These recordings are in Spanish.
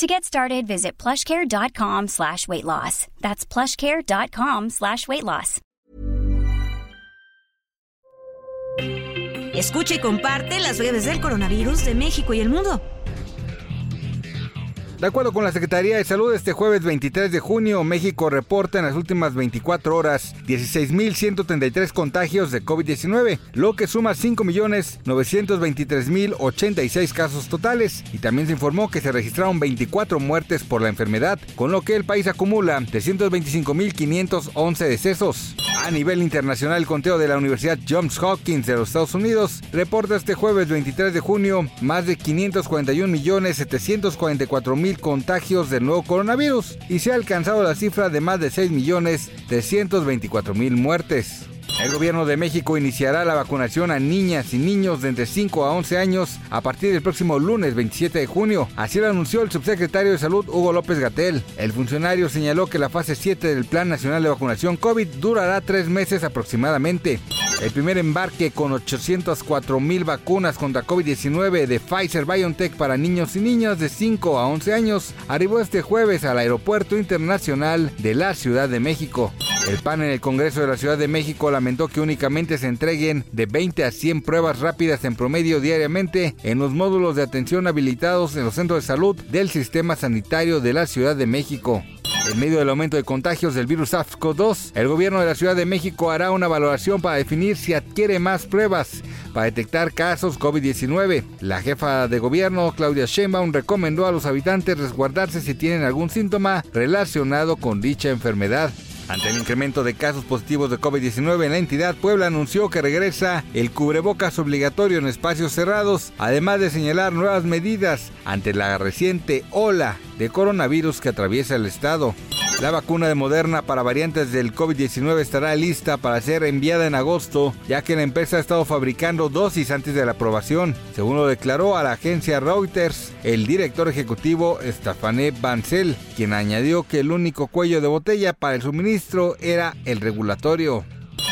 To get started, visit plushcare.com slash weight loss. That's plushcare.com slash weight loss. Escucha y comparte las redes del coronavirus de México y el mundo. De acuerdo con la Secretaría de Salud, este jueves 23 de junio, México reporta en las últimas 24 horas 16.133 contagios de COVID-19, lo que suma 5.923.086 casos totales. Y también se informó que se registraron 24 muertes por la enfermedad, con lo que el país acumula 325.511 decesos. A nivel internacional, el conteo de la Universidad Johns Hopkins de los Estados Unidos reporta este jueves 23 de junio más de 541.744.000 contagios del nuevo coronavirus y se ha alcanzado la cifra de más de 6.324.000 muertes. El gobierno de México iniciará la vacunación a niñas y niños de entre 5 a 11 años a partir del próximo lunes 27 de junio. Así lo anunció el subsecretario de Salud Hugo López Gatel. El funcionario señaló que la fase 7 del Plan Nacional de Vacunación COVID durará tres meses aproximadamente. El primer embarque con 804 mil vacunas contra COVID-19 de Pfizer BioNTech para niños y niñas de 5 a 11 años arribó este jueves al Aeropuerto Internacional de la Ciudad de México. El PAN en el Congreso de la Ciudad de México lamentó que únicamente se entreguen de 20 a 100 pruebas rápidas en promedio diariamente en los módulos de atención habilitados en los centros de salud del sistema sanitario de la Ciudad de México. En medio del aumento de contagios del virus SARS-CoV-2, el gobierno de la Ciudad de México hará una valoración para definir si adquiere más pruebas para detectar casos COVID-19. La jefa de gobierno, Claudia Sheinbaum, recomendó a los habitantes resguardarse si tienen algún síntoma relacionado con dicha enfermedad. Ante el incremento de casos positivos de COVID-19 en la entidad, Puebla anunció que regresa el cubrebocas obligatorio en espacios cerrados, además de señalar nuevas medidas ante la reciente ola de coronavirus que atraviesa el estado. La vacuna de Moderna para variantes del COVID-19 estará lista para ser enviada en agosto, ya que la empresa ha estado fabricando dosis antes de la aprobación, según lo declaró a la agencia Reuters el director ejecutivo Stefane Bancel, quien añadió que el único cuello de botella para el suministro era el regulatorio.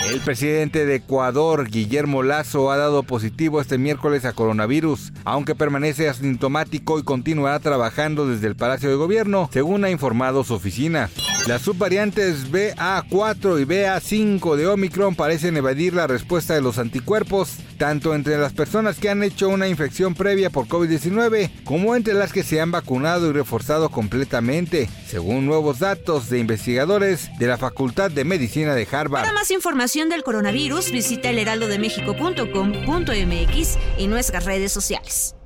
El presidente de Ecuador, Guillermo Lazo, ha dado positivo este miércoles a coronavirus, aunque permanece asintomático y continuará trabajando desde el Palacio de Gobierno, según ha informado su oficina. Las subvariantes BA4 y BA5 de Omicron parecen evadir la respuesta de los anticuerpos, tanto entre las personas que han hecho una infección previa por COVID-19 como entre las que se han vacunado y reforzado completamente, según nuevos datos de investigadores de la Facultad de Medicina de Harvard. Para más información del coronavirus, visita elheraldodemexico.com.mx y nuestras redes sociales.